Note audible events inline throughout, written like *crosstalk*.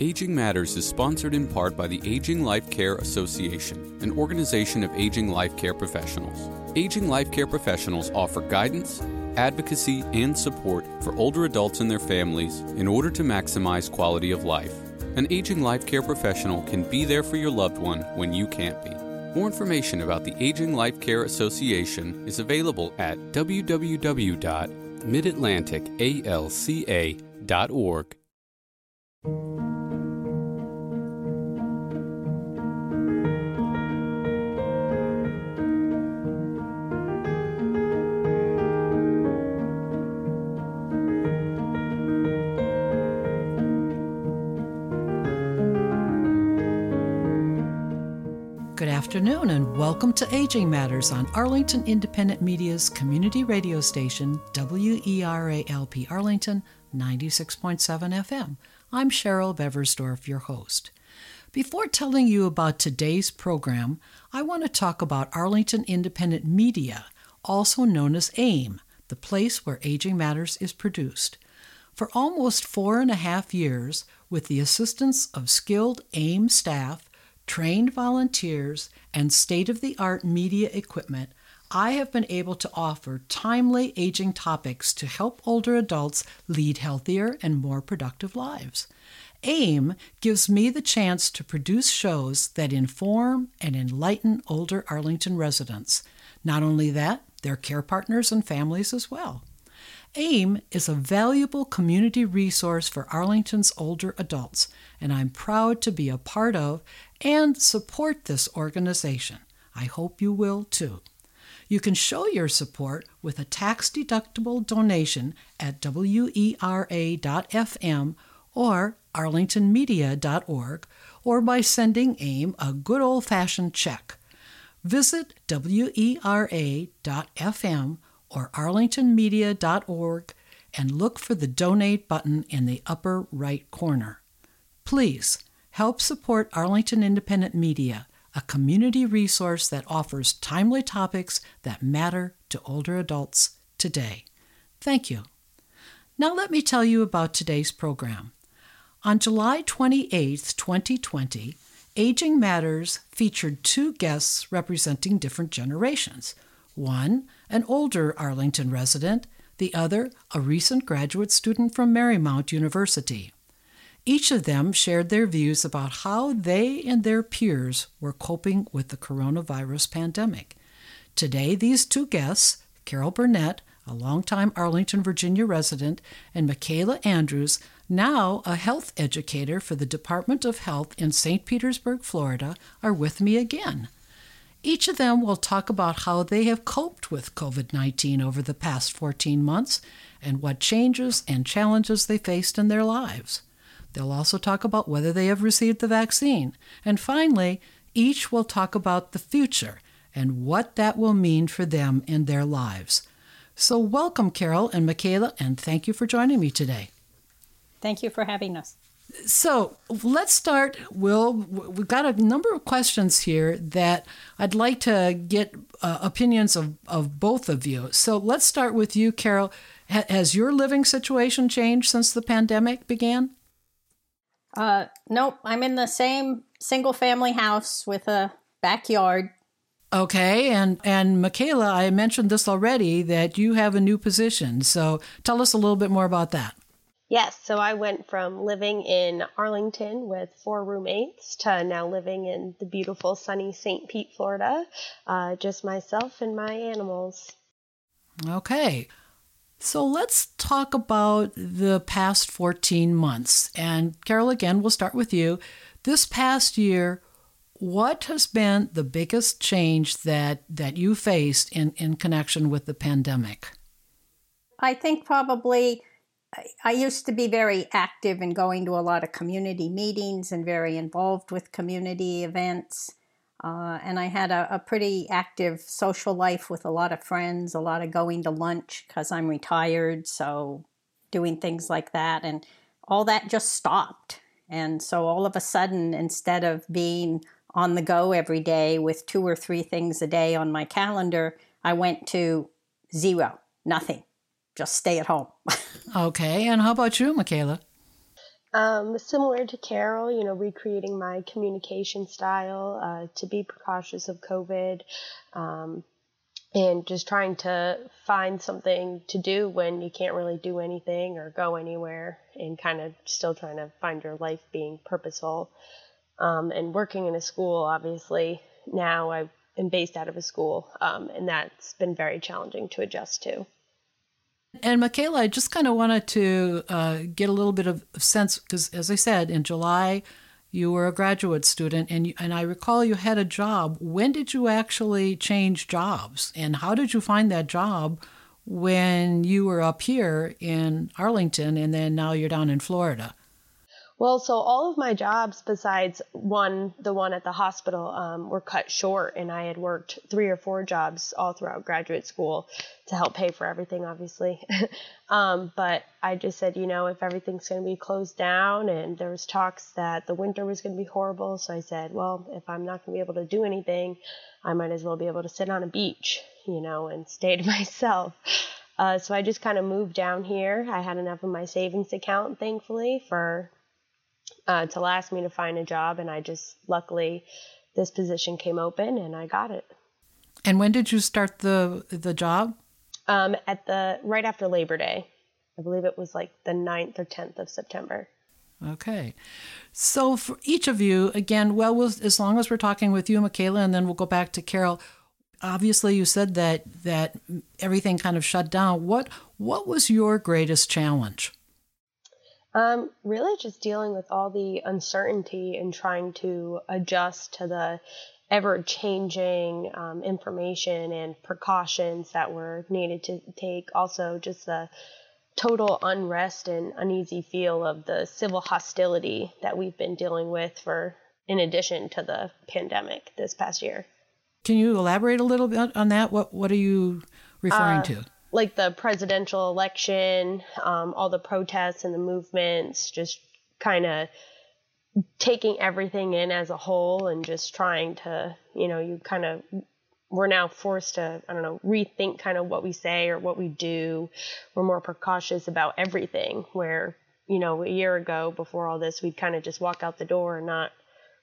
Aging Matters is sponsored in part by the Aging Life Care Association, an organization of aging life care professionals. Aging life care professionals offer guidance, advocacy, and support for older adults and their families in order to maximize quality of life. An aging life care professional can be there for your loved one when you can't be. More information about the Aging Life Care Association is available at www.midatlanticalca.org. afternoon, and welcome to Aging Matters on Arlington Independent Media's community radio station, WERALP Arlington 96.7 FM. I'm Cheryl Beversdorf, your host. Before telling you about today's program, I want to talk about Arlington Independent Media, also known as AIM, the place where Aging Matters is produced. For almost four and a half years, with the assistance of skilled AIM staff, trained volunteers, and state of the art media equipment, I have been able to offer timely aging topics to help older adults lead healthier and more productive lives. AIM gives me the chance to produce shows that inform and enlighten older Arlington residents. Not only that, their care partners and families as well. AIM is a valuable community resource for Arlington's older adults, and I'm proud to be a part of and support this organization. I hope you will too. You can show your support with a tax deductible donation at wera.fm or arlingtonmedia.org or by sending AIM a good old fashioned check. Visit wera.fm or arlingtonmedia.org and look for the donate button in the upper right corner. Please help support Arlington Independent Media, a community resource that offers timely topics that matter to older adults today. Thank you. Now, let me tell you about today's program. On July 28, 2020, Aging Matters featured two guests representing different generations. One, an older Arlington resident, the other, a recent graduate student from Marymount University. Each of them shared their views about how they and their peers were coping with the coronavirus pandemic. Today, these two guests, Carol Burnett, a longtime Arlington, Virginia resident, and Makayla Andrews, now a health educator for the Department of Health in St. Petersburg, Florida, are with me again. Each of them will talk about how they have coped with COVID 19 over the past 14 months and what changes and challenges they faced in their lives. They'll also talk about whether they have received the vaccine. And finally, each will talk about the future and what that will mean for them in their lives. So, welcome, Carol and Makayla, and thank you for joining me today. Thank you for having us. So let's start, Will. We've got a number of questions here that I'd like to get uh, opinions of, of both of you. So let's start with you, Carol. H- has your living situation changed since the pandemic began? Uh, nope. I'm in the same single family house with a backyard. Okay, and and Makayla, I mentioned this already that you have a new position. So tell us a little bit more about that. Yes, so I went from living in Arlington with four roommates to now living in the beautiful sunny St. Pete, Florida, uh, just myself and my animals. Okay, so let's talk about the past 14 months. And Carol, again, we'll start with you. This past year, what has been the biggest change that, that you faced in, in connection with the pandemic? I think probably I used to be very active in going to a lot of community meetings and very involved with community events. Uh, and I had a, a, pretty active social life with a lot of friends, a lot of going to lunch because I'm retired. So, doing things like that. And all that just stopped. And so, all of a sudden, instead of being on the go every day with two or three things a day on my calendar, I went to zero, nothing, just stay at home. *laughs* okay. And how about you, Makayla? Um, similar to Carol, you know, recreating my communication style uh, to be precautious of COVID, um, and just trying to find something to do when you can't really do anything or go anywhere, and kind of still trying to find your life being purposeful. Um, and working in a school, obviously, now I am based out of a school, um, and that's been very challenging to adjust to. And Makayla, I just kind of wanted to uh, get a little bit of sense because, as I said, in July you were a graduate student, and you, and I recall you had a job. When did you actually change jobs, and how did you find that job when you were up here in Arlington, and then now you're down in Florida? Well, so all of my jobs besides one, the one at the hospital, um, were cut short, and I had worked three or four jobs all throughout graduate school to help pay for everything, obviously. *laughs* um, but I just said, you know, if everything's going to be closed down, and there was talks that the winter was going to be horrible, so I said, well, if I'm not going to be able to do anything, I might as well be able to sit on a beach, you know, and *laughs* stay to myself. Uh, so I just kind of moved down here. I had enough of my savings account, thankfully, for uh, to last me to find a job, and I just luckily this position came open and I got it. And when did you start the the job? Um, at the right after Labor Day, I believe it was like the 9th or tenth of September. Okay, so for each of you, again, well, we'll as long as we're talking with you, Makayla, and then we'll go back to Carol. Obviously, you said that that everything kind of shut down. What what was your greatest challenge? Um, really just dealing with all the uncertainty and trying to adjust to the ever changing um, information and precautions that were needed to take. Also, just the total unrest and uneasy feel of the civil hostility that we've been dealing with for in addition to the pandemic this past year. Can you elaborate a little bit on that? What what are you referring uh, to? Like the presidential election, um, all the protests and the movements, just kind of taking everything in as a whole and just trying to, you know, you kind of we're now forced to, I don't know, rethink kind of what we say or what we do. We're more precautious about everything. Where, you know, a year ago before all this, we'd kind of just walk out the door and not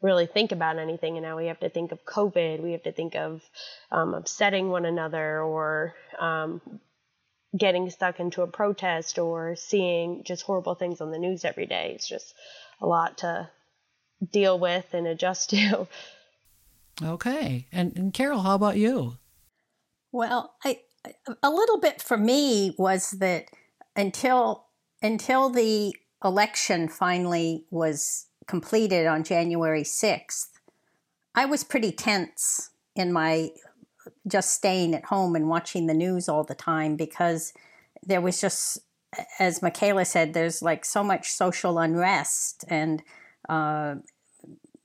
really think about anything. And now we have to think of COVID. We have to think of um, upsetting one another or um, getting stuck into a protest or seeing just horrible things on the news every day. It's just a lot to deal with and adjust to. Okay. And, and Carol, how about you? Well, I a little bit for me was that until until the election finally was completed on January 6th, I was pretty tense in my just staying at home and watching the news all the time because there was just, as Makayla said, there's like so much social unrest and uh,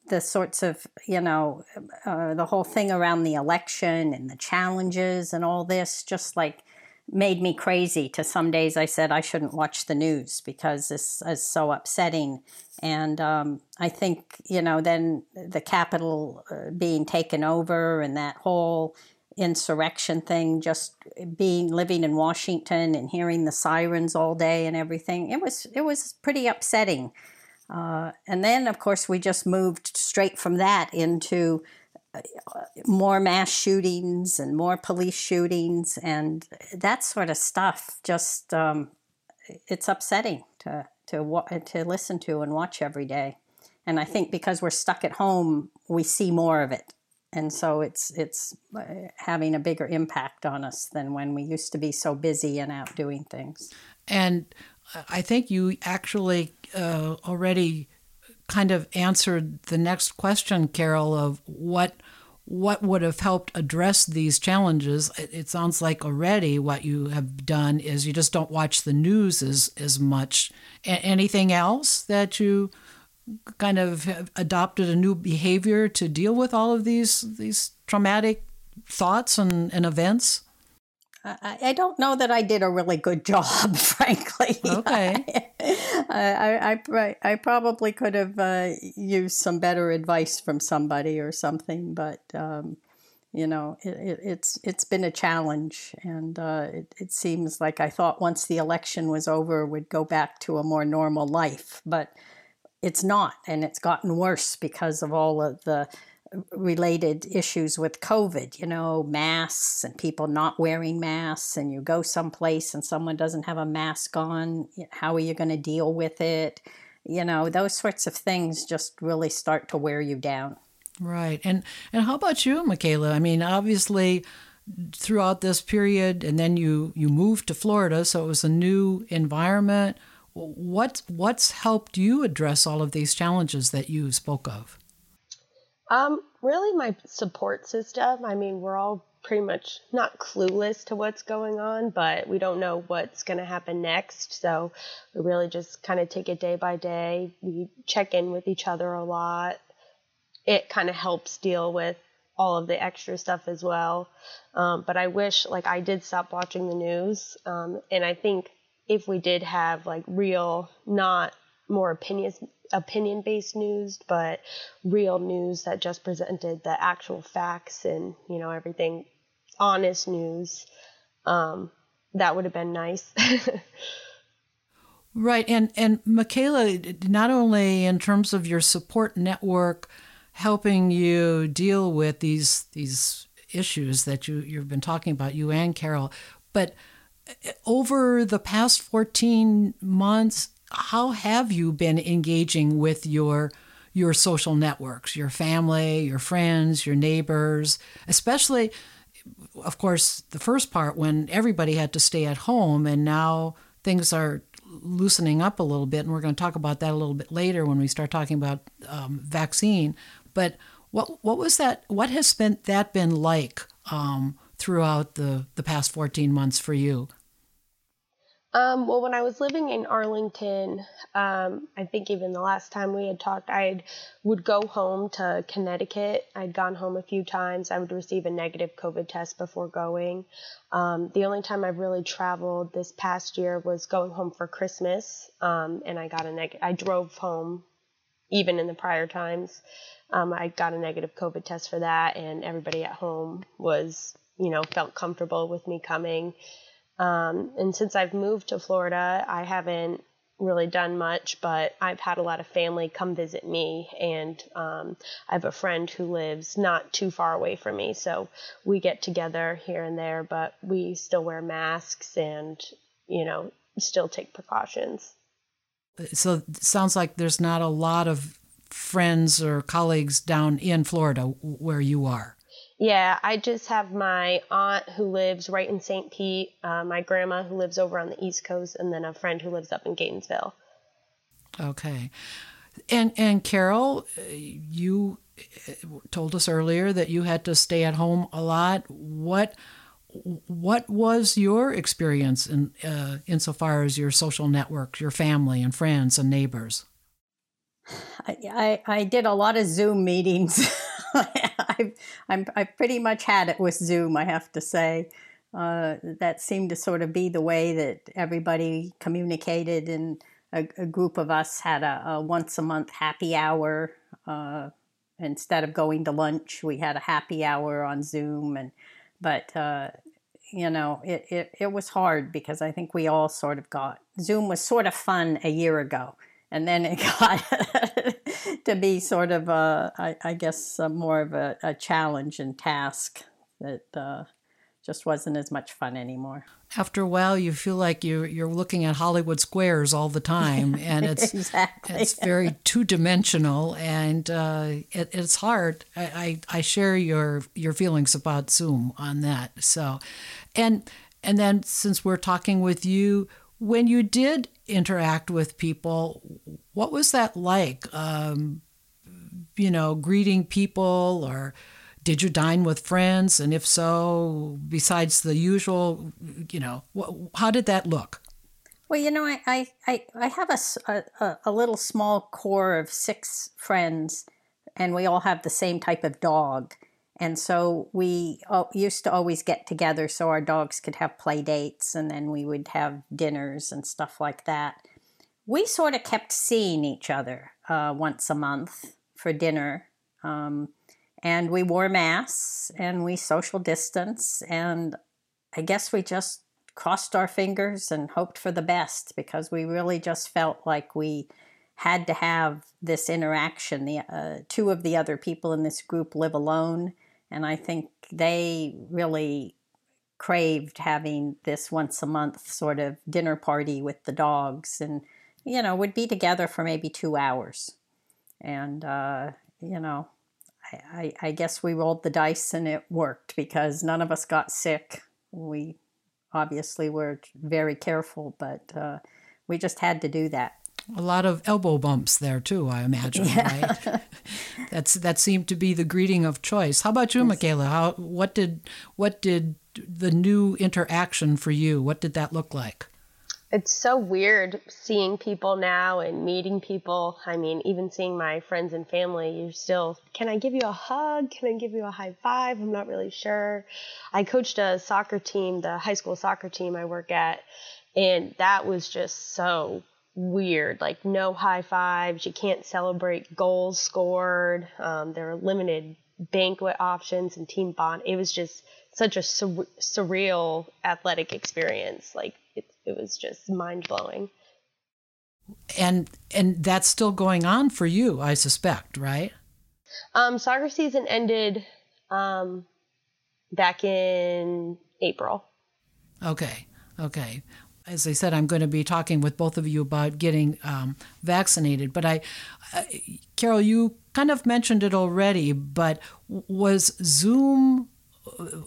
the sorts of, you know, uh, the whole thing around the election and the challenges and all this just like made me crazy to some days I said I shouldn't watch the news because this is so upsetting. And um, I think, you know, then the Capitol uh, being taken over and that whole insurrection thing, just being living in Washington and hearing the sirens all day and everything, it was it was pretty upsetting. Uh, and then, of course, we just moved straight from that into more mass shootings and more police shootings and that sort of stuff. Just um, it's upsetting to to to listen to and watch every day. And I think because we're stuck at home, we see more of it and so it's it's uh, having a bigger impact on us than when we used to be so busy and out doing things. And I think you actually uh, already kind of answered the next question, Carol, of what what would have helped address these challenges. It sounds like already what you have done is you just don't watch the news as as much. A- anything else that you kind of adopted a new behavior to deal with all of these these traumatic thoughts and, and events? I, I don't know that I did a really good job, *laughs* frankly. Okay. *laughs* I, I, I, probably could have uh, used some better advice from somebody or something, but um, you know, it, it, it's it's been a challenge, and uh, it, it seems like I thought once the election was over, would go back to a more normal life, but it's not, and it's gotten worse because of all of the related issues with COVID, you know, masks and people not wearing masks, and you go someplace and someone doesn't have a mask on, how are you going to deal with it? You know, those sorts of things just really start to wear you down. Right. And and how about you, Makayla? I mean, obviously throughout this period and then you you moved to Florida, so it was a new environment. What what's helped you address all of these challenges that you spoke of? Um, really my support system. I mean, we're all pretty much not clueless to what's going on, but we don't know what's going to happen next. So we really just kind of take it day by day. We check in with each other a lot. It kind of helps deal with all of the extra stuff as well. Um, but I wish, like, I did stop watching the news. Um, and I think if we did have, like, real, not more opinions opinion based news, but real news that just presented the actual facts and, you know, everything honest news. Um, that would have been nice. *laughs* right. And, and Makayla, not only in terms of your support network helping you deal with these, these issues that you, you've been talking about, you and Carol, but over the past 14 months, how have you been engaging with your your social networks, your family, your friends, your neighbors, especially of course the first part when everybody had to stay at home and now things are loosening up a little bit and we're going to talk about that a little bit later when we start talking about um, vaccine. But what what was that what has been that been like um, throughout the the past 14 months for you um, well, when I was living in Arlington, um, I think even the last time we had talked, I would go home to Connecticut. I'd gone home a few times. I would receive a negative COVID test before going. Um, the only time I've really traveled this past year was going home for Christmas, um, and I got a negative. I drove home, even in the prior times. Um, I got a negative COVID test for that, and everybody at home was, you know, felt comfortable with me coming. Um, and since I've moved to Florida, I haven't really done much, but I've had a lot of family come visit me, and um, I have a friend who lives not too far away from me, so we get together here and there, but we still wear masks and, you know, still take precautions. So it sounds like there's not a lot of friends or colleagues down in Florida where you are. Yeah, I just have my aunt who lives right in St. Pete, uh, my grandma who lives over on the East Coast, and then a friend who lives up in Gainesville. Okay, and and Carol, you uh, told us earlier that you had to stay at home a lot. What what was your experience in uh, insofar as your social network, your family and friends and neighbors? I, I, I did a lot of Zoom meetings. *laughs* *laughs* I've, I'm, I've pretty much had it with Zoom, I have to say. Uh, that seemed to sort of be the way that everybody communicated, and a, a group of us had a, a, once a month happy hour. Uh, instead of going to lunch, we had a happy hour on Zoom, and but uh, you know it, it, it was hard because I think we all sort of got Zoom was sort of fun a year ago and then it *laughs* got to be sort of a, I, I guess, a more of a, a, challenge and task that uh, just wasn't as much fun anymore. After a while, you feel like you're you're looking at Hollywood squares all the time, *laughs* and it's exactly. it's very two dimensional, and uh, it, it's hard. I, I I share your your feelings about Zoom on that. So, and and then since we're talking with you, when you did interact with people, what was that like? Um, you know, greeting people, or did you dine with friends? And if so, besides the usual, you know, how did that look? Well, you know, I, I, I have a, a, a little small core of six friends, and we all have the same type of dog. And so we used to always get together so our dogs could have play dates and then we would have dinners and stuff like that. We sort of kept seeing each other uh, once a month for dinner. Um, and we wore masks and we social distance. And I guess we just crossed our fingers and hoped for the best because we really just felt like we had to have this interaction. The uh, two of the other people in this group live alone, and I think they really craved having this once a month sort of dinner party with the dogs, and you know would be together for maybe two hours, and uh, you know. I, I guess we rolled the dice and it worked because none of us got sick. We obviously were very careful, but uh, we just had to do that a lot of elbow bumps there too, I imagine, yeah. right? *laughs* That's that seemed to be the greeting of choice. How about you, yes. Makayla? How what did what did the new interaction for you? What did that look like? It's so weird seeing people now and meeting people. I mean, even seeing my friends and family, you're still, can I give you a hug? Can I give you a high five? I'm not really sure. I coached a soccer team, the high school soccer team I work at, and that was just so weird. Like no high fives. You can't celebrate goals scored. Um, there are limited banquet options and team bond. It was just such a sur- surreal athletic experience. Like it, it was just mind blowing. And and that's still going on for you, I suspect, right? Um, soccer season ended um, back in April. Okay. Okay as I said, I'm going to be talking with both of you about getting um, vaccinated. But I, uh, Carol, you kind of mentioned it already, but was Zoom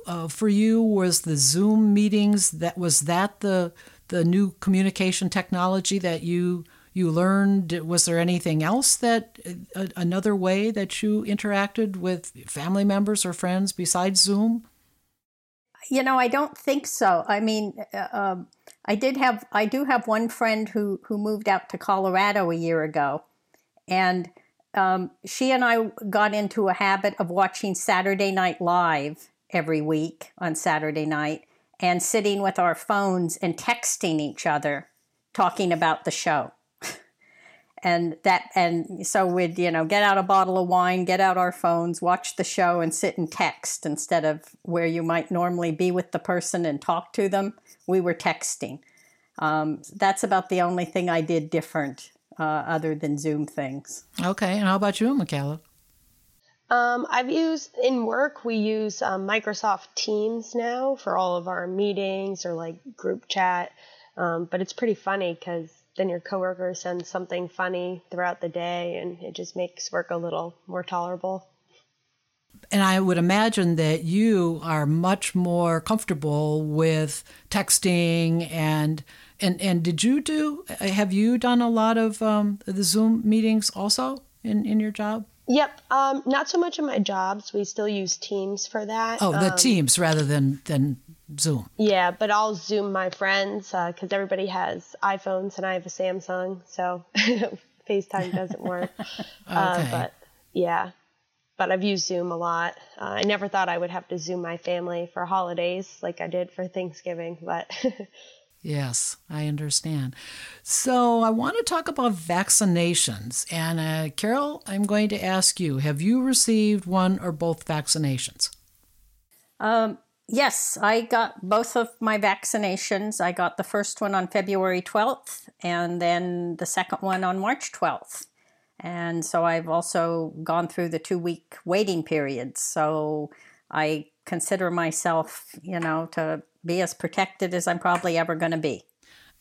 uh, for you? Was the Zoom meetings that was that the the new communication technology that you you learned? Was there anything else that uh, another way that you interacted with family members or friends besides Zoom? You know, I don't think so. I mean. Uh, um, I did have I do have one friend who who moved out to Colorado a year ago, and um, she and I got into a habit of watching Saturday Night Live every week on Saturday night and sitting with our phones and texting each other, talking about the show. And that and so we'd you know get out a bottle of wine get out our phones watch the show and sit and text instead of where you might normally be with the person and talk to them we were texting. Um, that's about the only thing I did different uh, other than Zoom things. Okay, and how about you, Makayla? Um, I've used in work. We use um, Microsoft Teams now for all of our meetings or like group chat. Um, but it's pretty funny because then your coworker sends something funny throughout the day, and it just makes work a little more tolerable and I would imagine that you are much more comfortable with texting and and and did you do have you done a lot of um, the Zoom meetings also in in your job? Yep, um, not so much in my jobs. We still use Teams for that. Oh, the um, Teams rather than than Zoom. Yeah, but I'll Zoom my friends because uh, everybody has iPhones and I have a Samsung, so *laughs* FaceTime doesn't work. *laughs* Uh, okay. Uh, but yeah, but I've used Zoom a lot. Uh, I never thought I would have to Zoom my family for holidays like I did for Thanksgiving, but. *laughs* yes, I understand. So I want to talk about vaccinations. And uh, Carol, I'm going to ask you have you received one or both vaccinations? Um, yes, I got both of my vaccinations. I got the first one on February 12th and then the second one on March 12th. And so I've also gone through the two week waiting periods. So I consider myself, you know, to be as protected as I'm probably ever going to be.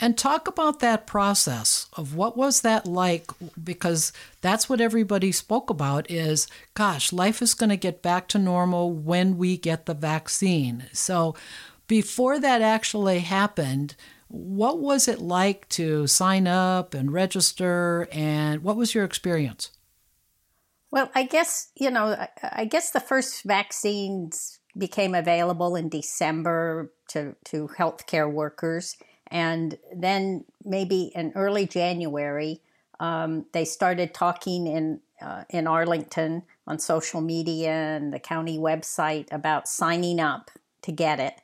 And talk about that process of what was that like because that's what everybody spoke about is gosh, life is going to get back to normal when we get the vaccine. So before that actually happened, what was it like to sign up and register, and what was your experience? Well, I guess, you know, I guess the first vaccines became available in December to, to healthcare workers. And then maybe in early January, um, they started talking in, uh, in Arlington on social media and the county website about signing up to get it.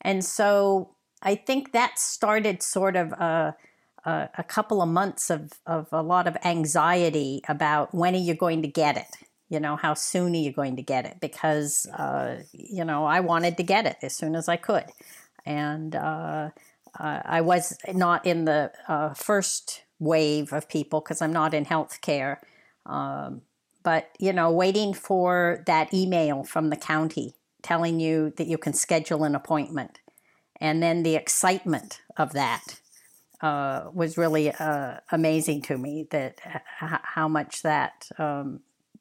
And so I think that started sort of a, a, a, couple of months of, of a lot of anxiety about when are you going to get it? You know, how soon are you going to get it? Because, uh, you know, I wanted to get it as soon as I could. And uh, I was not in the uh, first wave of people because I'm not in healthcare. Um, but, you know, waiting for that email from the county telling you that you can schedule an appointment. And then the excitement of that uh, was really uh, amazing to me that h- how much that um,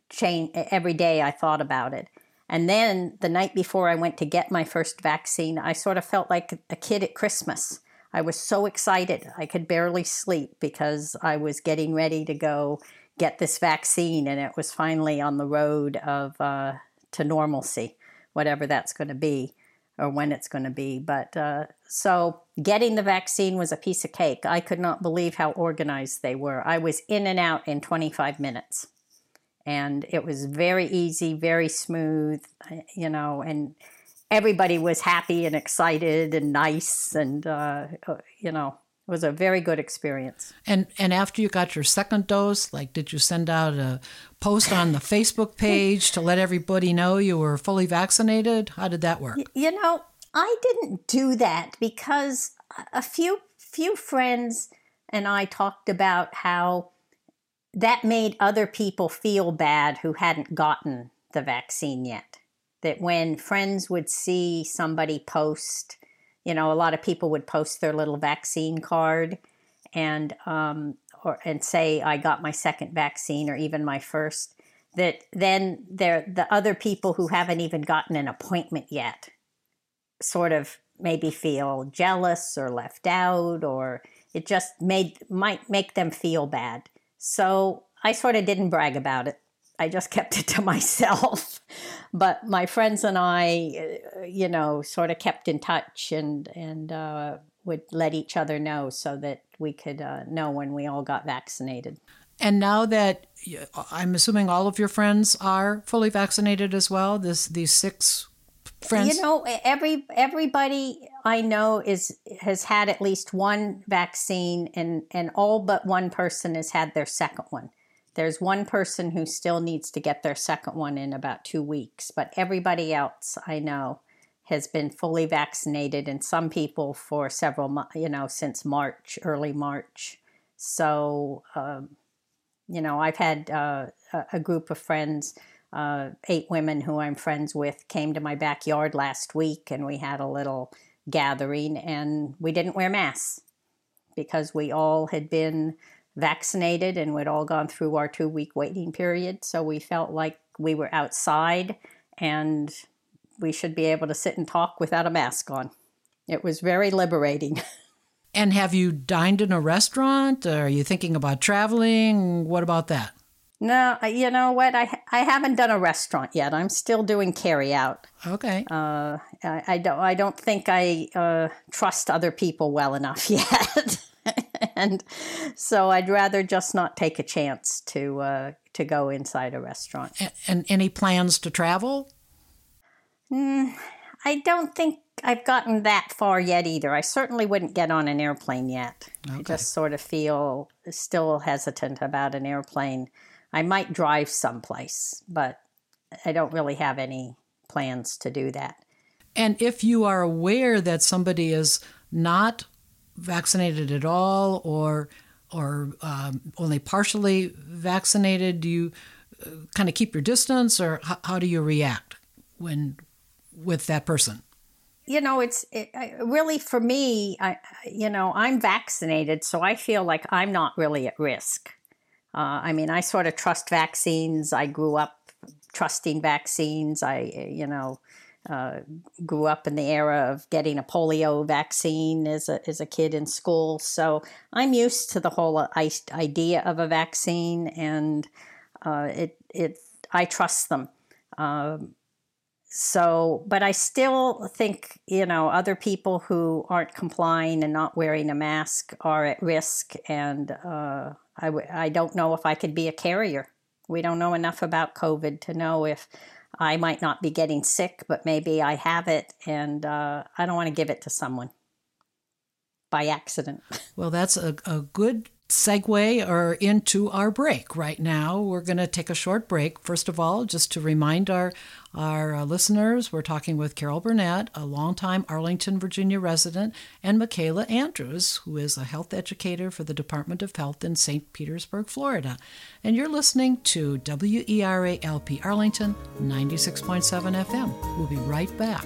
changed. Every day I thought about it. And then the night before I went to get my first vaccine, I sort of felt like a kid at Christmas. I was so excited. I could barely sleep because I was getting ready to go get this vaccine, and it was finally on the road of uh, to normalcy, whatever that's going to be or when it's going to be. But uh, so getting the vaccine was a piece of cake. I could not believe how organized they were. I was in and out in 25 minutes and it was very easy, very smooth, you know, and everybody was happy and excited and nice, and uh, uh, you know, it was a very good experience. And and after you got your second dose, like, did you send out a post on the Facebook *laughs* page to let everybody know you were fully vaccinated? How did that work? You know, I didn't do that because a few few friends and I talked about how that made other people feel bad who hadn't gotten the vaccine yet. That when friends would see somebody post, you know, a lot of people would post their little vaccine card and um, or and say I got my second vaccine or even my first. That then there the other people who haven't even gotten an appointment yet, sort of maybe feel jealous or left out, or it just made might make them feel bad. So I sort of didn't brag about it. I just *laughs* kept it to myself. but my friends and I, uh, you know, sort of kept in touch and and uh, would let each other know so that we could uh, know when we all got vaccinated. And now that I'm assuming all of your friends are fully vaccinated as well, this these six friends. You know, every everybody I know is has had at least one vaccine, and and all but one person has had their second one. There's one person who still needs to get their second one in about two weeks, but everybody else I know has been fully vaccinated, and some people for several, months, you know, since March, early March. So, um, you know, I've had uh, a group of friends uh, eight women who I'm friends with came to my backyard last week and we had a little gathering and we didn't wear masks because we all had been vaccinated and we'd all gone through our two week waiting period. So we felt like we were outside and we should be able to sit and talk without a mask on. It was very liberating. *laughs* And have you dined in a restaurant? Are you thinking about traveling? What about that? No, you know what? I I haven't done a restaurant yet. I'm still doing carry out. Okay. Uh, I, I don't I don't think I uh, trust other people well enough *laughs* yet, and so I'd rather just not take a chance to uh, to go inside a restaurant. And, and any plans to travel? Mm, I don't think I've gotten that far yet either. I certainly wouldn't get on an airplane yet. Okay. I just sort of feel still hesitant about an airplane I might drive someplace, but I don't really have any plans to do that. And if you are aware that somebody is not vaccinated at all or or um, only partially vaccinated, do you uh, kind of keep your distance, or how, how do you react when with that person? You know, it's it, really for me. I, you know, I'm vaccinated, so I feel like I'm not really at risk. Uh, I mean, I sort of trust vaccines. I grew up trusting vaccines. I, you know, uh, grew up in the era of getting a polio vaccine as a, as a kid in school. So I'm used to the whole uh, idea of a vaccine and uh, it, it, I trust them. Um, so, but I still think, you know, other people who aren't complying and not wearing a mask are at risk. And uh, I w- I don't know if I could be a carrier. We don't know enough about COVID to know if I might not be getting sick, but maybe I have it and uh, I don't want to give it to someone by accident. *laughs* Well, that's a, a good segue or into our break right now. We're going to take a short break. First of all, just to remind our our uh, listeners, we're talking with Carol Burnett, a longtime Arlington, Virginia resident, and Makayla Andrews, who is a health educator for the Department of Health in St. Petersburg, Florida. And you're listening to WERALP Arlington 96.7 FM. We'll be right back.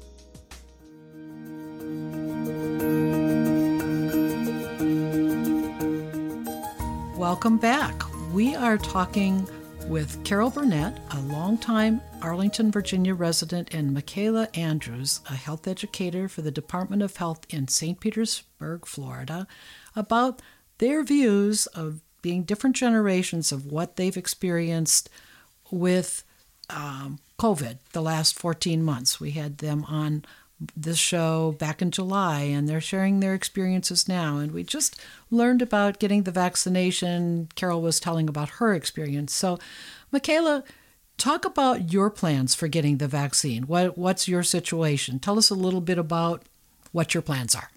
Welcome back. We are talking with Carol Burnett, a longtime Arlington, Virginia resident, and Makayla Andrews, a health educator for the Department of Health in St. Petersburg, Florida, about their views of being different generations of what they've experienced with um, COVID the last 14 months. We had them on this show back in July, and they're sharing their experiences now. And we just learned about getting the vaccination. Carol was telling about her experience. So, Makayla, talk about your plans for getting the vaccine. What what's your situation? Tell us a little bit about what your plans are.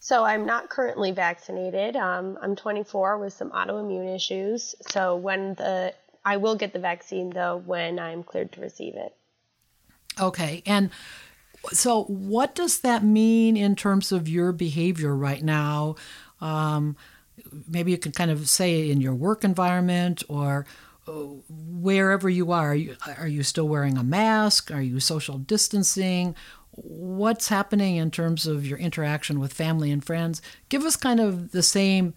So I'm not currently vaccinated. Um, I'm 24 with some autoimmune issues. So when the I will get the vaccine though when I'm cleared to receive it. Okay, and so, what does that mean in terms of your behavior right now? Um, maybe you can kind of say in your work environment or uh, wherever you are. Are you, are you still wearing a mask? Are you social distancing? What's happening in terms of your interaction with family and friends? Give us kind of the same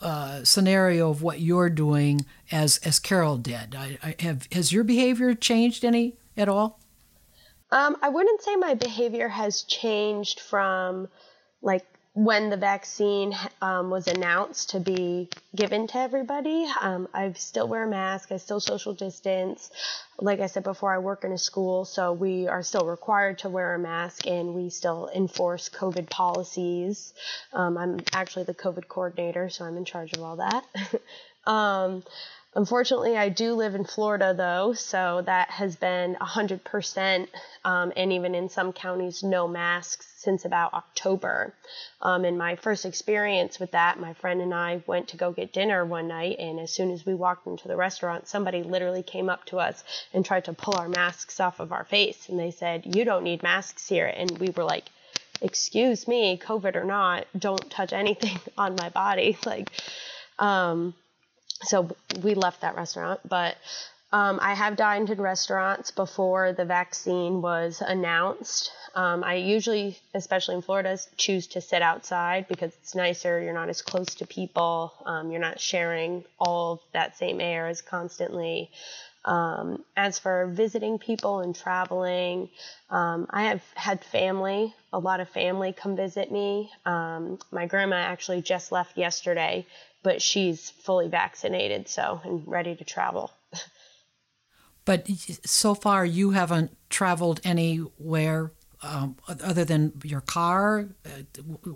uh, scenario of what you're doing as as Carol did. I, I have has your behavior changed any at all? Um, I wouldn't say my behavior has changed from like when the vaccine um, was announced to be given to everybody. Um, I still wear a mask. I still social distance. Like I said before, I work in a school, so we are still required to wear a mask and we still enforce COVID policies. Um, I'm actually the COVID coordinator, so I'm in charge of all that. *laughs* Unfortunately, I do live in Florida though, so that has been 100%, um, and even in some counties, no masks since about October. Um, and my first experience with that, my friend and I went to go get dinner one night, and as soon as we walked into the restaurant, somebody literally came up to us and tried to pull our masks off of our face. And they said, You don't need masks here. And we were like, Excuse me, COVID or not, don't touch anything *laughs* on my body. Like, um, so we left that restaurant, but um, I have dined in restaurants before the vaccine was announced. Um, I usually, especially in Florida, choose to sit outside because it's nicer. You're not as close to people. Um, you're not sharing all that same air as constantly. Um, as for visiting people and traveling, um, I have had family, a lot of family come visit me. Um, my grandma actually just left yesterday but she's fully vaccinated, so and ready to travel. but so far, you haven't traveled anywhere um, other than your car.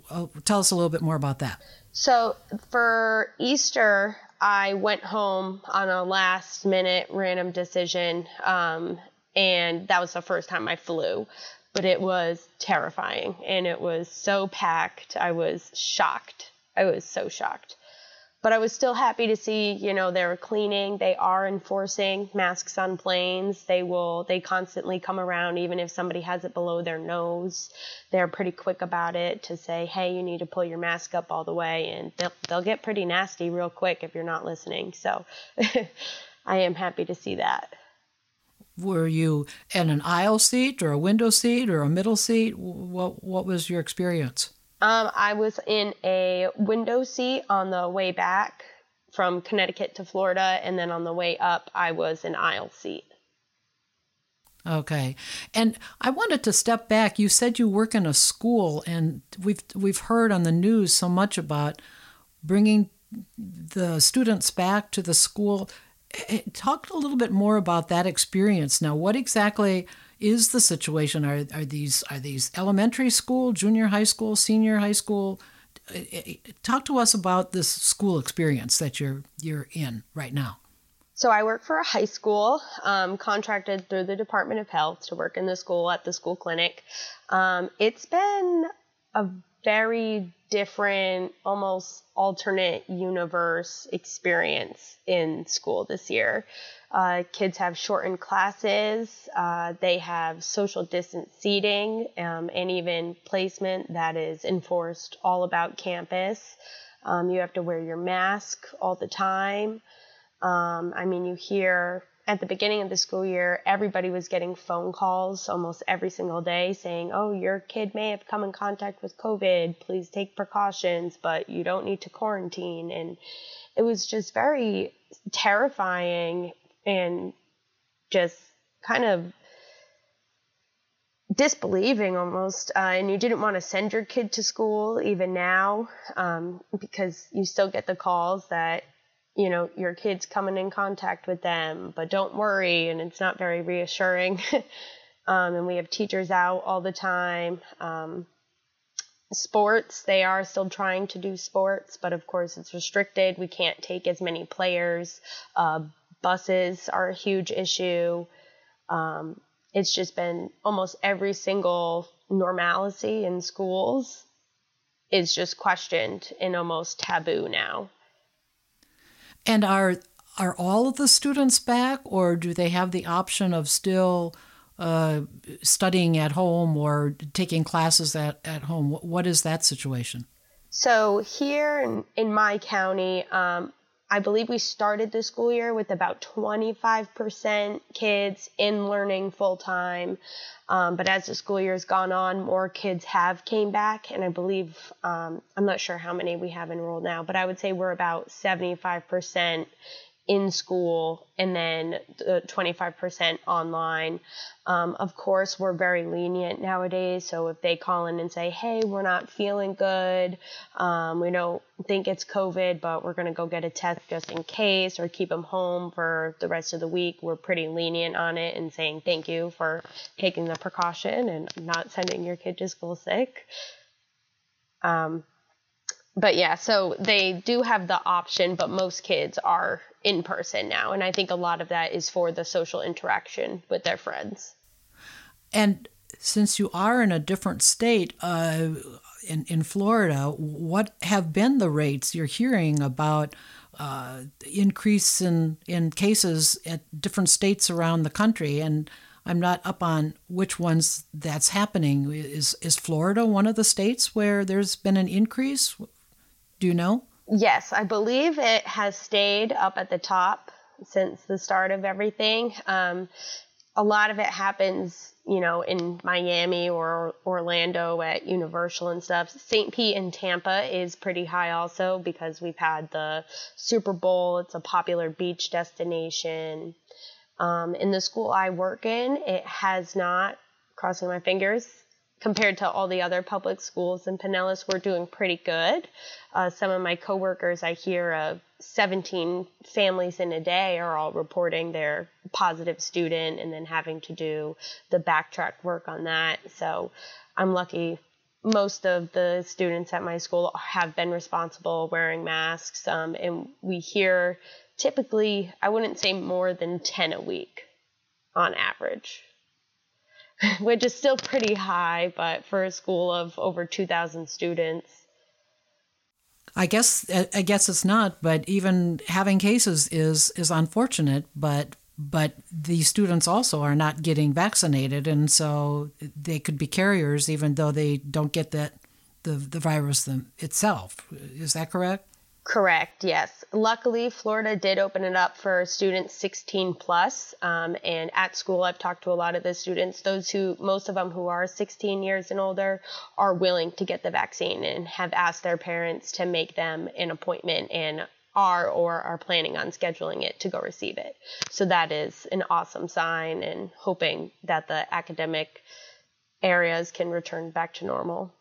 Uh, tell us a little bit more about that. So for Easter, I went home on a last minute random decision, um, and that was the first time I flew. But it was terrifying, and it was so packed. I was shocked. I was so shocked but I was still happy to see, you know, they're cleaning, they are enforcing masks on planes. They will, they constantly come around, even if somebody has it below their nose. They're pretty quick about it to say, hey, you need to pull your mask up all the way, and they'll, they'll get pretty nasty real quick if you're not listening. So *laughs* I am happy to see that. Were you in an aisle seat or a window seat or a middle seat? What, what was your experience? Um, I was in a window seat on the way back from Connecticut to Florida, and then on the way up, I was an aisle seat. Okay. And I wanted to step back. You said you work in a school and we've we've heard on the news so much about bringing the students back to the school. Eh, talk a little bit more about that experience now. What exactly is the situation? Are are these are these elementary school, junior high school, senior high school? Eh, eh, talk to us about this school experience that you're you're in right now. So I work for a high school, um, contracted through the Department of Health to work in the school at the school clinic. Um, it's been a very different, almost alternate universe experience in school this year. Uh, kids have shortened classes, uh, they have social distance seating, um, and even placement that is enforced all about campus. Um, you have to wear your mask all the time. Um, I mean, you hear at the beginning of the school year, everybody was getting phone calls almost every single day saying, Oh, your kid may have come in contact with COVID. Please take precautions, but you don't need to quarantine. And it was just very terrifying and just kind of disbelieving almost. Uh, and you didn't want to send your kid to school even now um, because you still get the calls that you know, your kid's coming in contact with them, but don't worry. And it's not very reassuring. *laughs* um, and we have teachers out all the time. Um, sports, they are still trying to do sports, but of course it's restricted. We can't take as many players. Uh, buses are a huge issue. Um, it's just been almost every single normalcy in schools is just questioned and almost taboo now. And are are all of the students back, or do they have the option of still uh, studying at home or taking classes at, at home? What is that situation? So here in, in my county, um, I believe we started the school year with about 25% kids in learning full time. Um, but as the school year has gone on, more kids have came back, and I believe um, I'm not sure how many we have enrolled now, but I would say we're about 75% in school and then the 25% online. Um, of course, we're very lenient nowadays. So if they call in and say, hey, we're not feeling good, um, we don't think it's COVID, but we're going to go get a test just in case or keep them home for the rest of the week, we're pretty lenient on it and saying thank you for taking the precaution and not sending your kid to school sick. Um, but yeah, so they do have the option, but most kids are in person now. And I think a lot of that is for the social interaction with their friends. And since you are in a different state, uh, in, in Florida, what have been the rates you're hearing about uh, increase in, in cases at different states around the country? And I'm not up on which ones that's happening. Is, is Florida one of the states where there's been an increase? Do you know? Yes, I believe it has stayed up at the top since the start of everything. Um, a lot of it happens, you know, in Miami or Orlando at Universal and stuff. St. Pete and Tampa is pretty high also because we've had the Super Bowl. It's a popular beach destination. Um, in the school I work in, it has not, crossing my fingers, compared to all the other public schools in Pinellas, we're doing pretty good. Uh, some of my coworkers, I hear of 17 families in a day are all reporting their positive student and then having to do the backtrack work on that. So I'm lucky. Most of the students at my school have been responsible wearing masks, um, and we hear typically, I wouldn't say more than 10 a week on average. *laughs* which is still pretty high, but for a school of over 2,000 students. I guess I guess it's not, but even having cases is is unfortunate. But but the students also are not getting vaccinated, and so they could be carriers even though they don't get that the the virus them itself. Is that correct? Correct, yes. Luckily, Florida did open it up for students 16 plus. Um, and at school, I've talked to a lot of the students. Those who, most of them who are 16 years and older, are willing to get the vaccine and have asked their parents to make them an appointment and are or are planning on scheduling it to go receive it. So that is an awesome sign and hoping that the academic areas can return back to normal.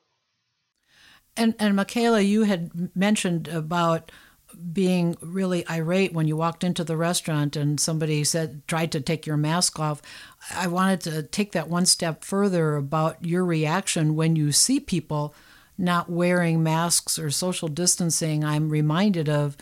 And and Makayla, you had mentioned about being really irate when you walked into the restaurant and somebody said tried to take your mask off. I wanted to take that one step further about your reaction when you see people not wearing masks or social distancing. I'm reminded of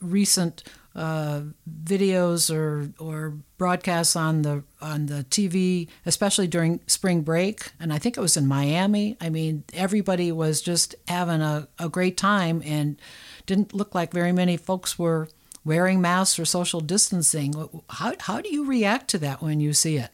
recent uh, videos or or broadcasts on the on the TV, especially during spring break, and I think it was in Miami. I mean, everybody was just having a, a great time, and didn't look like very many folks were wearing masks or social distancing. How how do you react to that when you see it?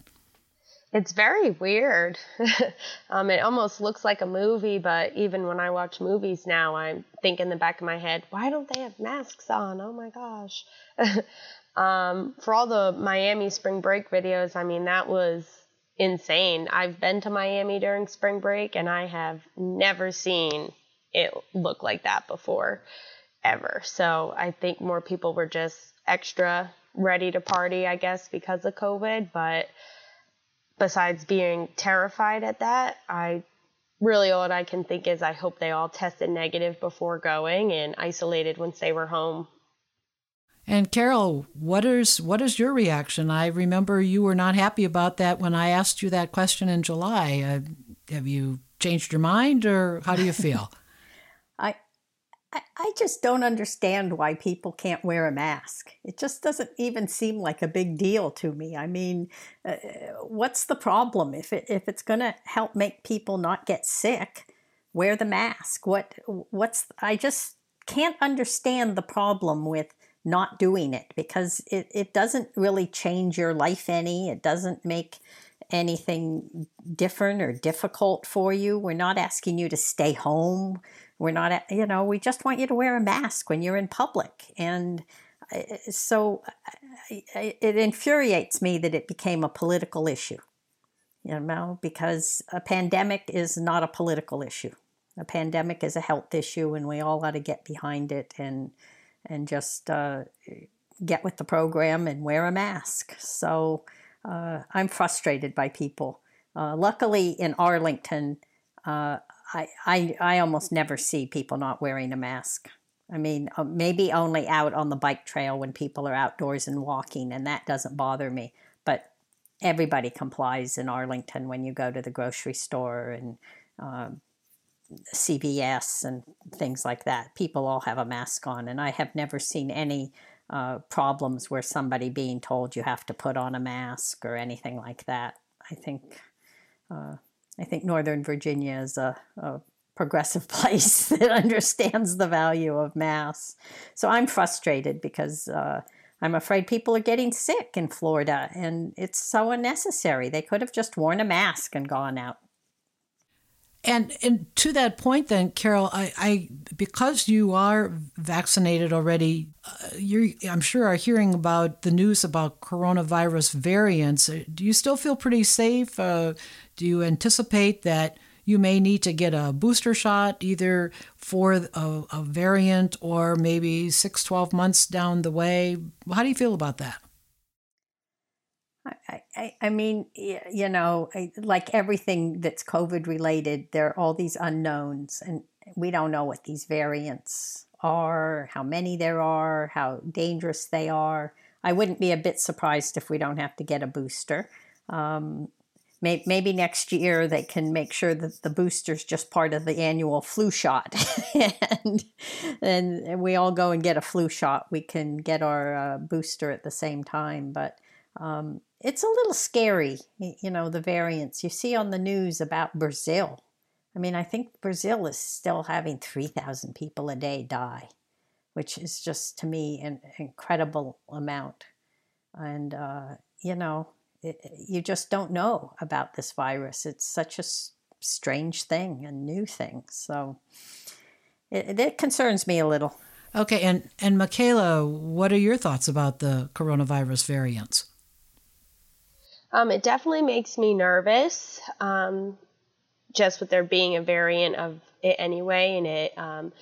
It's very weird. *laughs* um, it almost looks like a movie, but even when I watch movies now, I think in the back of my head, why don't they have masks on? Oh my gosh. *laughs* um, for all the Miami spring break videos, I mean, that was insane. I've been to Miami during spring break and I have never seen it look like that before, ever. So I think more people were just extra ready to party, I guess, because of COVID, but besides being terrified at that, I really all I can think is I hope they all tested negative before going and isolated once they were home. And Carol, what is what is your reaction? I remember you were not happy about that when I asked you that question in July. Uh, have you changed your mind, or how do you feel? *laughs* I, I just don't understand why people can't wear a mask. It just doesn't even seem like a big deal to me. I mean, uh, what's the problem? If, it, if it's going to help make people not get sick, wear the mask. What, what's, I just can't understand the problem with not doing it because it, it doesn't really change your life any. It doesn't make anything different or difficult for you. We're not asking you to stay home. We're not, you know, we just want you to wear a mask when you're in public. And uh, so it infuriates me that it became a political issue, you know, because a pandemic is not a political issue. A pandemic is a health issue, and we all ought to get behind it and and just uh, get with the program and wear a mask. So uh, I'm frustrated by people. Uh, luckily, in Arlington, uh, I, I, I almost never see people not wearing a mask. I mean, uh, maybe only out on the bike trail when people are outdoors and walking, and that doesn't bother me. But everybody complies in Arlington when you go to the grocery store and um, CVS and things like that. People all have a mask on, and I have never seen any uh, problems where somebody being told you have to put on a mask or anything like that. I think uh, I think Northern Virginia is a, a progressive *laughs* place that understands the value of mass. So I'm frustrated because uh, I'm afraid people are getting sick in Florida and it's so unnecessary. They could have just worn a mask and gone out. And and to that point, then, Carol, I, I because you are vaccinated already, uh, you I'm sure are hearing about the news about coronavirus variants. Uh, do you still feel pretty safe? Uh, do you anticipate that you may need to get a booster shot either for a, a variant or maybe six, 12 months down the way? How do you feel about that? I, I, I mean, you know, like everything that's COVID related, there are all these unknowns, and we don't know what these variants are, how many there are, how dangerous they are. I wouldn't be a bit surprised if we don't have to get a booster. Um, maybe next year they can make sure that the booster's just part of the annual flu shot *laughs* and, and we all go and get a flu shot we can get our uh, booster at the same time but um, it's a little scary, you know, the variants. You see on the news about Brazil. I mean, I think Brazil is still having 3,000 people a day die, which is just to me an incredible amount. And, uh, you know, you just don't know about this virus. It's such a strange thing, a new thing. So it, it concerns me a little. Okay, and, and Makayla, what are your thoughts about the coronavirus variants? Um, it definitely makes me nervous, um, just with there being a variant of it anyway, and it um,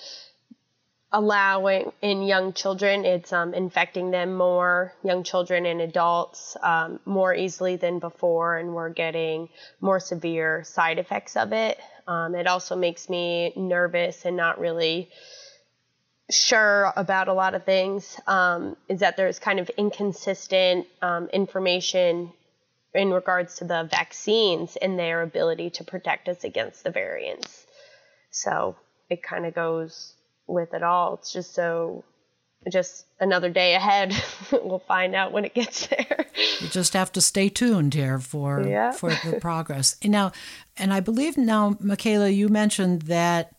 allowing in young children, it's um, infecting them more, young children and adults, um, more easily than before, and we're getting more severe side effects of it. Um, it also makes me nervous and not really sure about a lot of things. Um, is that there's kind of inconsistent um, information in regards to the vaccines and their ability to protect us against the variants. So it kind of goes with it all. It's just so just another day ahead. *laughs* we'll find out when it gets there. You just have to stay tuned here for yeah. for the *laughs* progress. And now, and I believe now, Makayla, you mentioned that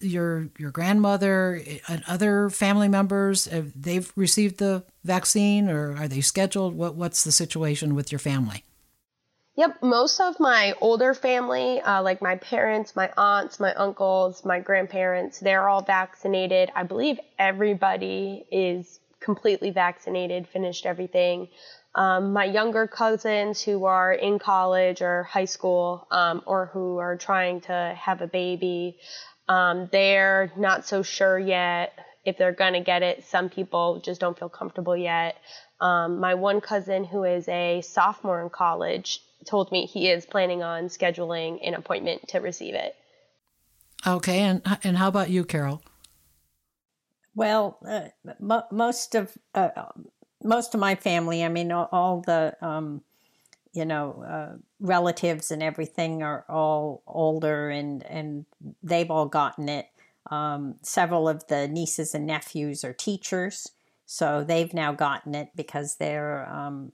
your your grandmother and other family members uh, they've received the vaccine, or are they scheduled? What what's the situation with your family? Yep, most of my older family, uh, like my parents, my aunts, my uncles, my grandparents, they're all vaccinated. I believe everybody is completely vaccinated, finished everything. Um, my younger cousins who are in college or high school um, or who are trying to have a baby, um, they're not so sure yet if they're going to get it. Some people just don't feel comfortable yet. Um, my one cousin who is a sophomore in college, told me he is planning on scheduling an appointment to receive it. Okay, and and how about you, Carol? Well, uh, mo- most of uh, most of my family, I mean, all, all the um, you know uh, relatives and everything are all older, and and they've all gotten it. Um, several of the nieces and nephews are teachers, so they've now gotten it because they're um,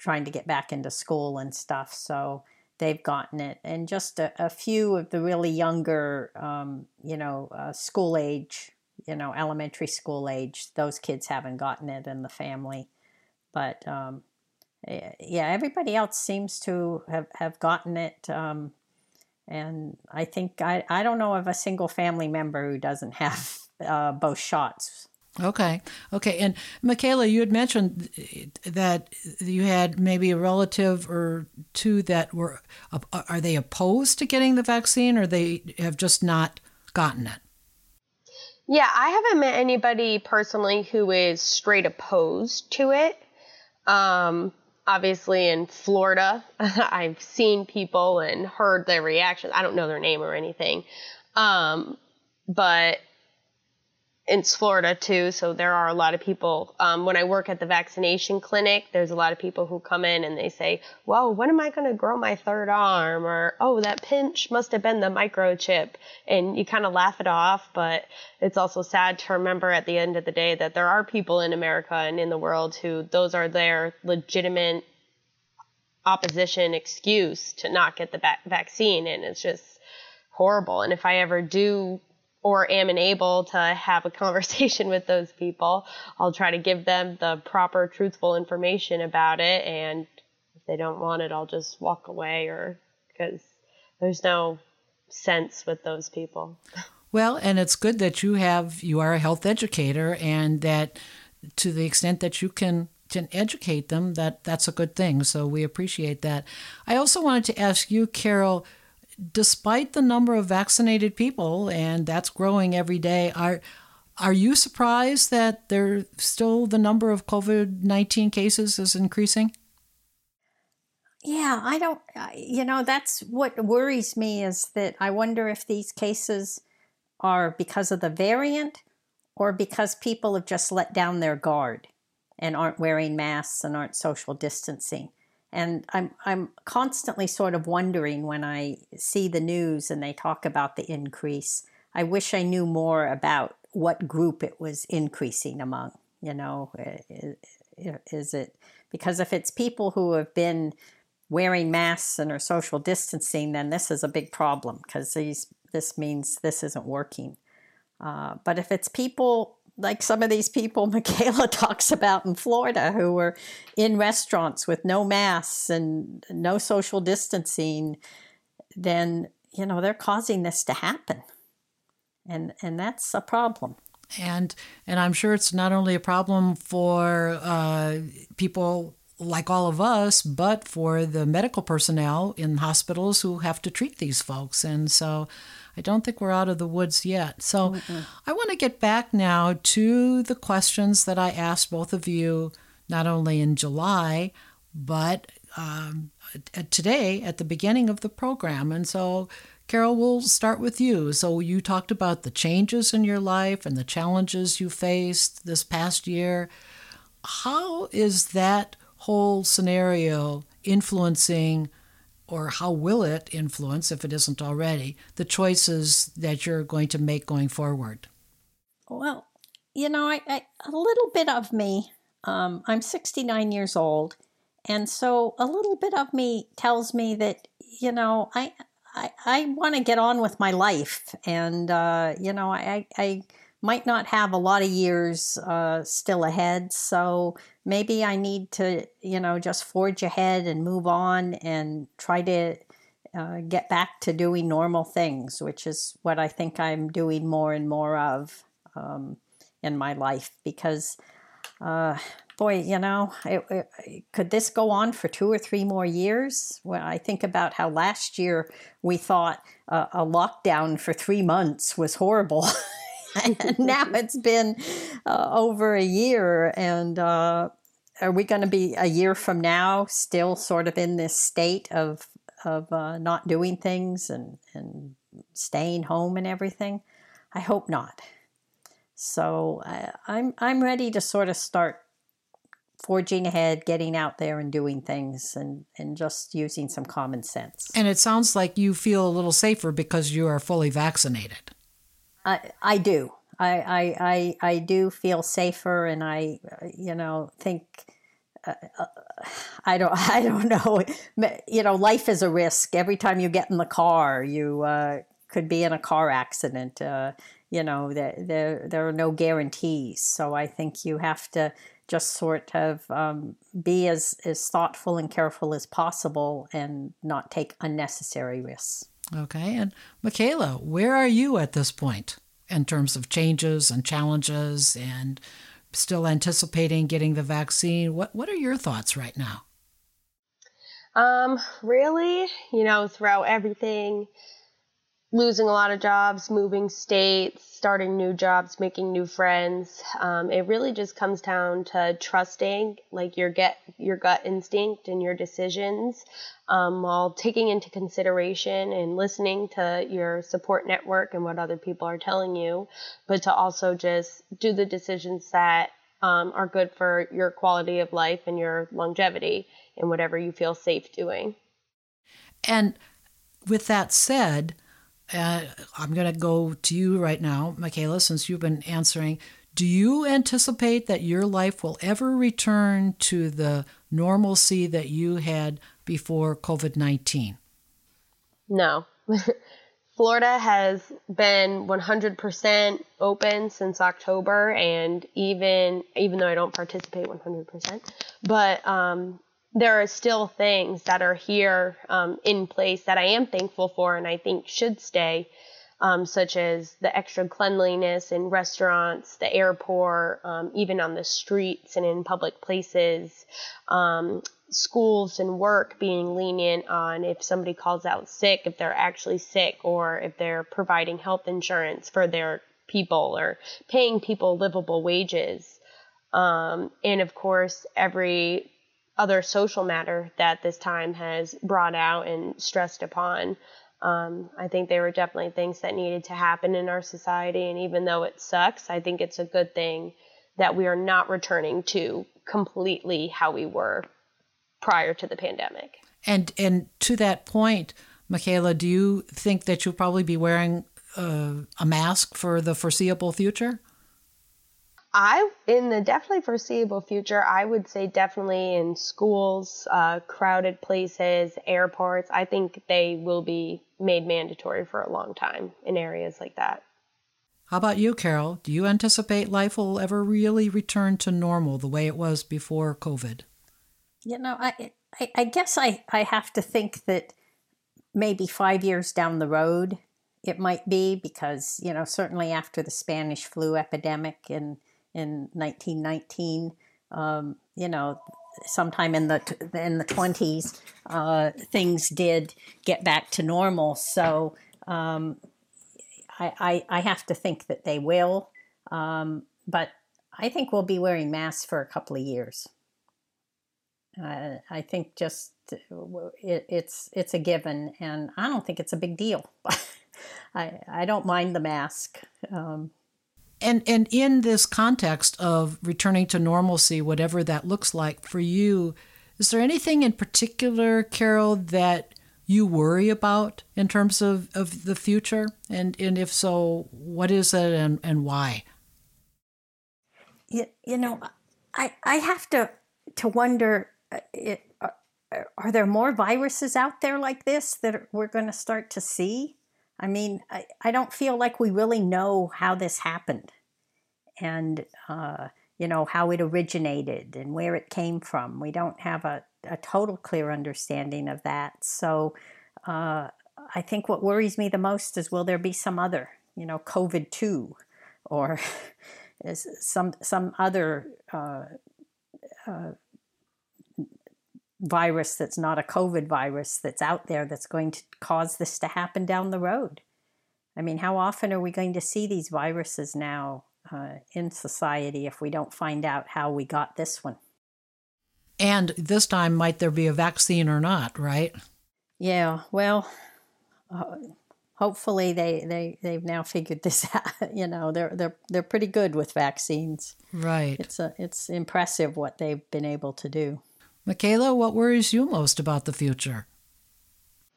trying to get back into school and stuff. So they've gotten it. And just a, a few of the really younger, um, you know, uh, school age, you know, elementary school age, those kids haven't gotten it in the family. But um, yeah, everybody else seems to have, have gotten it. Um, and I think, I, I don't know of a single family member who doesn't have uh, both shots. Okay. Okay. And Makayla, you had mentioned that you had maybe a relative or two that were, are they opposed to getting the vaccine or they have just not gotten it? Yeah, I haven't met anybody personally who is straight opposed to it. Um, obviously, in Florida, *laughs* I've seen people and heard their reactions. I don't know their name or anything. Um, but it's Florida too, so there are a lot of people. Um, when I work at the vaccination clinic, there's a lot of people who come in and they say, "Well, when am I going to grow my third arm?" Or, "Oh, that pinch must have been the microchip," and you kind of laugh it off. But it's also sad to remember at the end of the day that there are people in America and in the world who those are their legitimate opposition excuse to not get the va- vaccine, and it's just horrible. And if I ever do or am unable to have a *laughs* conversation with those people, I'll try to give them the proper, truthful information about it. And if they don't want it, I'll just walk away or because there's no sense with those people. Well, and it's good that you have, you are a health educator and that to the extent that you can can educate them that that's a good thing so we appreciate that i also wanted to ask you carol despite the number of vaccinated people, and that's growing every day, are are you surprised that there still the number of COVID nineteen cases is increasing? Yeah, I don't. You know, that's what worries me is that I wonder if these cases are because of the variant or because people have just let down their guard and aren't wearing masks and aren't social distancing. And I'm I'm constantly sort of wondering when I see the news and they talk about the increase. I wish I knew more about what group it was increasing among. You know, is it because if it's people who have been wearing masks and are social distancing, then this is a big problem because these this means this isn't working. Uh, but if it's people like some of these people *laughs* Makayla talks about in Florida who were in restaurants with no masks and no social distancing, then you know they're causing this to happen, and and that's a problem. And and I'm sure it's not only a problem for uh, people like all of us, but for the medical personnel in hospitals who have to treat these folks. And so I don't think we're out of the woods yet. So Mm-mm. I want to get back now to the questions that I asked both of you, not only in July, but um, today at the beginning of the program. And so, Carol, we'll start with you. So you talked about the changes in your life and the challenges you faced this past year. How is that whole scenario influencing, or how will it influence, if it isn't already, the choices that you're going to make going forward? Well, you know, I, I a little bit of me. Um, I'm 69 years old, and so a little bit of me tells me that you know I I, I want to get on with my life, and uh, you know I, I might not have a lot of years uh, still ahead. So maybe I need to, you know, just forge ahead and move on and try to uh, get back to doing normal things, which is what I think I'm doing more and more of um, in my life. Because, uh, boy, you know, it, it, could this go on for two or three more years? Well, I think about how last year we thought uh, a lockdown for three months was horrible. *laughs* and *laughs* now it's been uh, over a year. And uh, are we going to be a year from now still sort of in this state of of uh, not doing things and and staying home and everything? I hope not. So I, I'm I'm ready to sort of start forging ahead, getting out there and doing things and, and just using some common sense. And it sounds like you feel a little safer because you are fully vaccinated. I, do. I, I, I, I do feel safer, and I, you know, think. Uh, uh, I don't. *laughs* I don't know. You know, life is a risk. Every time you get in the car, you uh, could be in a car accident. Uh, you know, there, there there are no guarantees. So I think you have to just sort of um, be as as thoughtful and careful as possible, and not take unnecessary risks. Okay. And Makayla, where are you at this point in terms of changes and challenges and still anticipating getting the vaccine? What what are your thoughts right now? Um, really, you know, throughout everything, losing a lot of jobs, moving states, starting new jobs, making new friends. Um, it really just comes down to trusting like your get your gut instinct and your decisions, um, while taking into consideration and listening to your support network and what other people are telling you, but to also just do the decisions that um, are good for your quality of life and your longevity and whatever you feel safe doing. And with that said, uh, I'm going to go to you right now, Makayla, since you've been answering. Do you anticipate that your life will ever return to the normalcy that you had before COVID 19? No. *laughs* Florida has been 100% open since October, and even even though I don't participate 100%, but um, there are still things that are here um, in place that I am thankful for and I think should stay, um, such as the extra cleanliness in restaurants, the airport, um, even on the streets and in public places, um, schools and work being lenient on if somebody calls out sick, if they're actually sick, or if they're providing health insurance for their people or paying people livable wages. Um, and of course, every other social matter that this time has brought out and stressed upon. Um, I think they were definitely things that needed to happen in our society. And even though it sucks, I think it's a good thing that we are not returning to completely how we were prior to the pandemic. And and to that point, Makayla, do you think that you'll probably be wearing uh, a mask for the foreseeable future? I, in the definitely foreseeable future, I would say definitely in schools, uh, crowded places, airports. I think they will be made mandatory for a long time in areas like that. How about you, Carol? Do you anticipate life will ever really return to normal the way it was before COVID? You know, I, I, I guess I, I have to think that maybe five years down the road, it might be because, you know, certainly after the Spanish flu epidemic and in 1919. Um, you know, sometime in the in the twenties, uh, things did get back to normal. So um, I, I, I have to think that they will, um, but I think we'll be wearing masks for a couple of years. Uh, I think just it, it's it's a given, and I don't think it's a big deal. *laughs* I I don't mind the mask. Um, and and in this context of returning to normalcy, whatever that looks like for you, is there anything in particular, Carol, that you worry about in terms of, of the future? And and if so, what is it and, and why? You, you know, I I have to to wonder uh, it, uh, are there more viruses out there like this that we're going to start to see? I mean, I, I don't feel like we really know how this happened and, uh, you know, how it originated and where it came from. We don't have a, a total clear understanding of that. So uh, I think what worries me the most is will there be some other, you know, COVID 2 or *laughs* some, some other uh, uh virus that's not a COVID virus that's out there that's going to cause this to happen down the road. I mean, how often are we going to see these viruses now uh, in society if we don't find out how we got this one? And this time, might there be a vaccine or not, right? Yeah, well, uh, hopefully they, they, they've now figured this *laughs* out. you know, they're, they're, they're pretty good with vaccines. Right. It's, a, it's impressive what they've been able to do. Makayla, what worries you most about the future?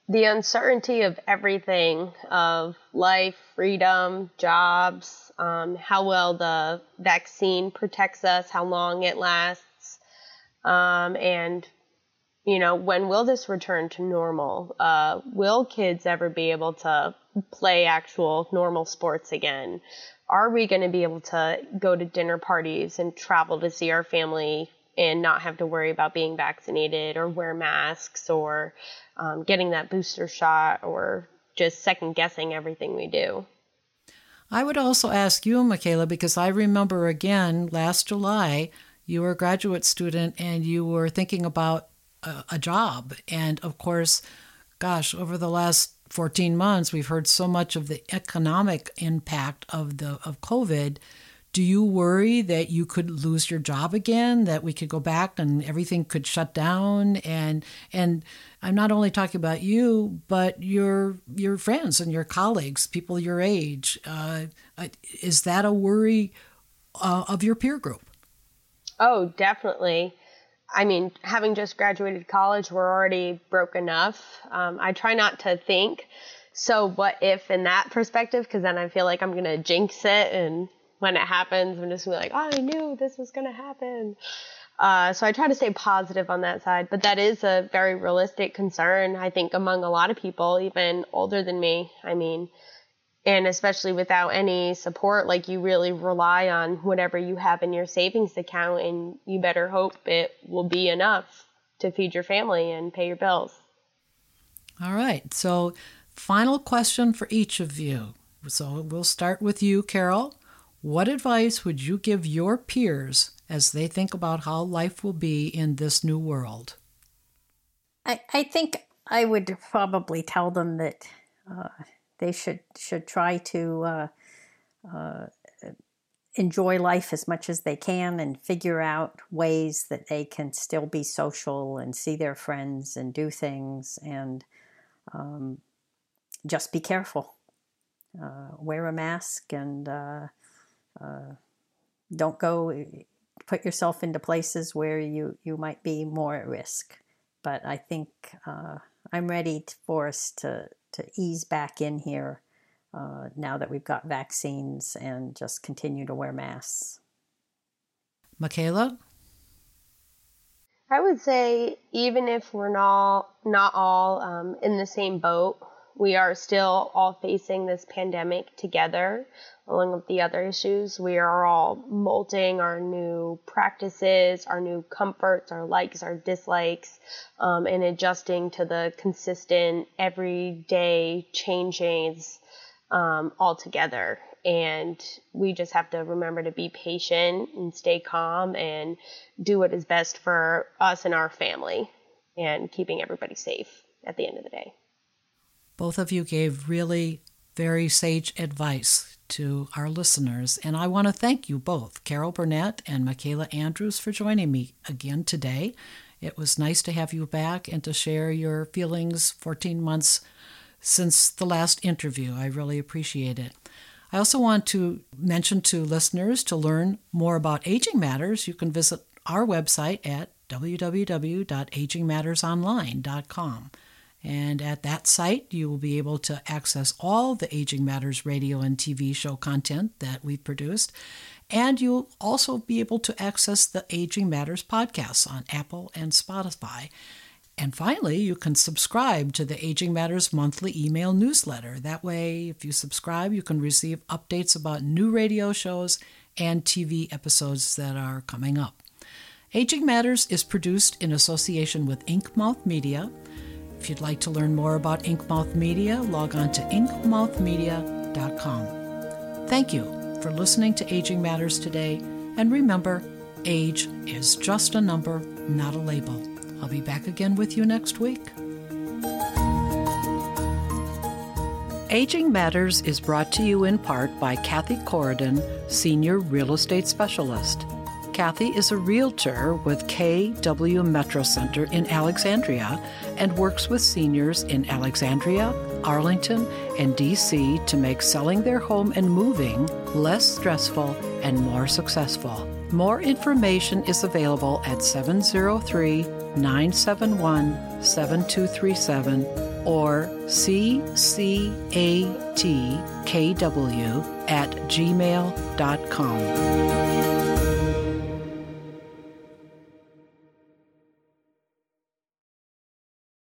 The uncertainty of everything of life, freedom, jobs, um, how well the vaccine protects us, how long it lasts, um, and you know, when will this return to normal? Uh, will kids ever be able to play actual normal sports again? Are we going to be able to go to dinner parties and travel to see our family and not have to worry about being vaccinated or wear masks or um, getting that booster shot or just second guessing everything we do. I would also ask you, Makayla, because I remember again last July, you were a graduate student and you were thinking about a, a job. And of course, gosh, over the last 14 months, we've heard so much of the economic impact of the of COVID do you worry that you could lose your job again that we could go back and everything could shut down? And and i'm not only talking about you but your your friends and your colleagues people your age uh, uh, is that a worry uh, of your peer group? Oh definitely. I mean having just graduated college we're already broke enough. Um, i try not to think so what if in that perspective? Because then i feel like i'm going to jinx it and when it happens, I'm just gonna be like, oh, I knew this was gonna happen. Uh, so I try to stay positive on that side, but that is a very realistic concern, I think, among a lot of people, even older than me. I mean, and especially without any support, like you really rely on whatever you have in your savings account, and you better hope it will be enough to feed your family and pay your bills. All right. So, final question for each of you. So, we'll start with you, Carol. What advice would you give your peers as they think about how life will be in this new world? I, I think I would probably tell them that uh, they should should try to uh, uh, enjoy life as much as they can and figure out ways that they can still be social and see their friends and do things and um, just be careful. Uh, wear a mask and uh, don't go put yourself into places where you, you might be more at risk. But I think uh, I'm ready for us to, to ease back in here uh, now that we've got vaccines and just continue to wear masks. Makayla? I would say even if we're not not all um, in the same boat, we are still all facing this pandemic together along with the other issues. We are all molding our new practices, our new comforts, our likes, our dislikes, um, and adjusting to the consistent, everyday changes um, all together. and we just have to remember to be patient and stay calm and do what is best for us and our family and keeping everybody safe at the end of the day. Both of you gave really very sage advice to our listeners, and I want to thank you both, Carol Burnett and Makayla Andrews, for joining me again today. It was nice to have you back and to share your feelings 14 months since the last interview. I really appreciate it. I also want to mention to listeners to learn more about Aging Matters, you can visit our website at www.agingmattersonline.com. And at that site, you will be able to access all the Aging Matters radio and TV show content that we've produced. And you'll also be able to access the Aging Matters podcasts on Apple and Spotify. And finally, you can subscribe to the Aging Matters monthly email newsletter. That way, if you subscribe, you can receive updates about new radio shows and TV episodes that are coming up. Aging Matters is produced in association with Inkmouth Media. If you'd like to learn more about Inkmouth Media, log on to inkmouthmedia.com. Thank you for listening to Aging Matters today, and remember, age is just a number, not a label. I'll be back again with you next week. Aging Matters is brought to you in part by Kathy Corridon, Senior Real Estate Specialist. Kathy is a realtor with KW Metro Center in Alexandria and works with seniors in Alexandria, Arlington, and DC to make selling their home and moving less stressful and more successful. More information is available at 703 971 7237 or ccatkw at gmail.com.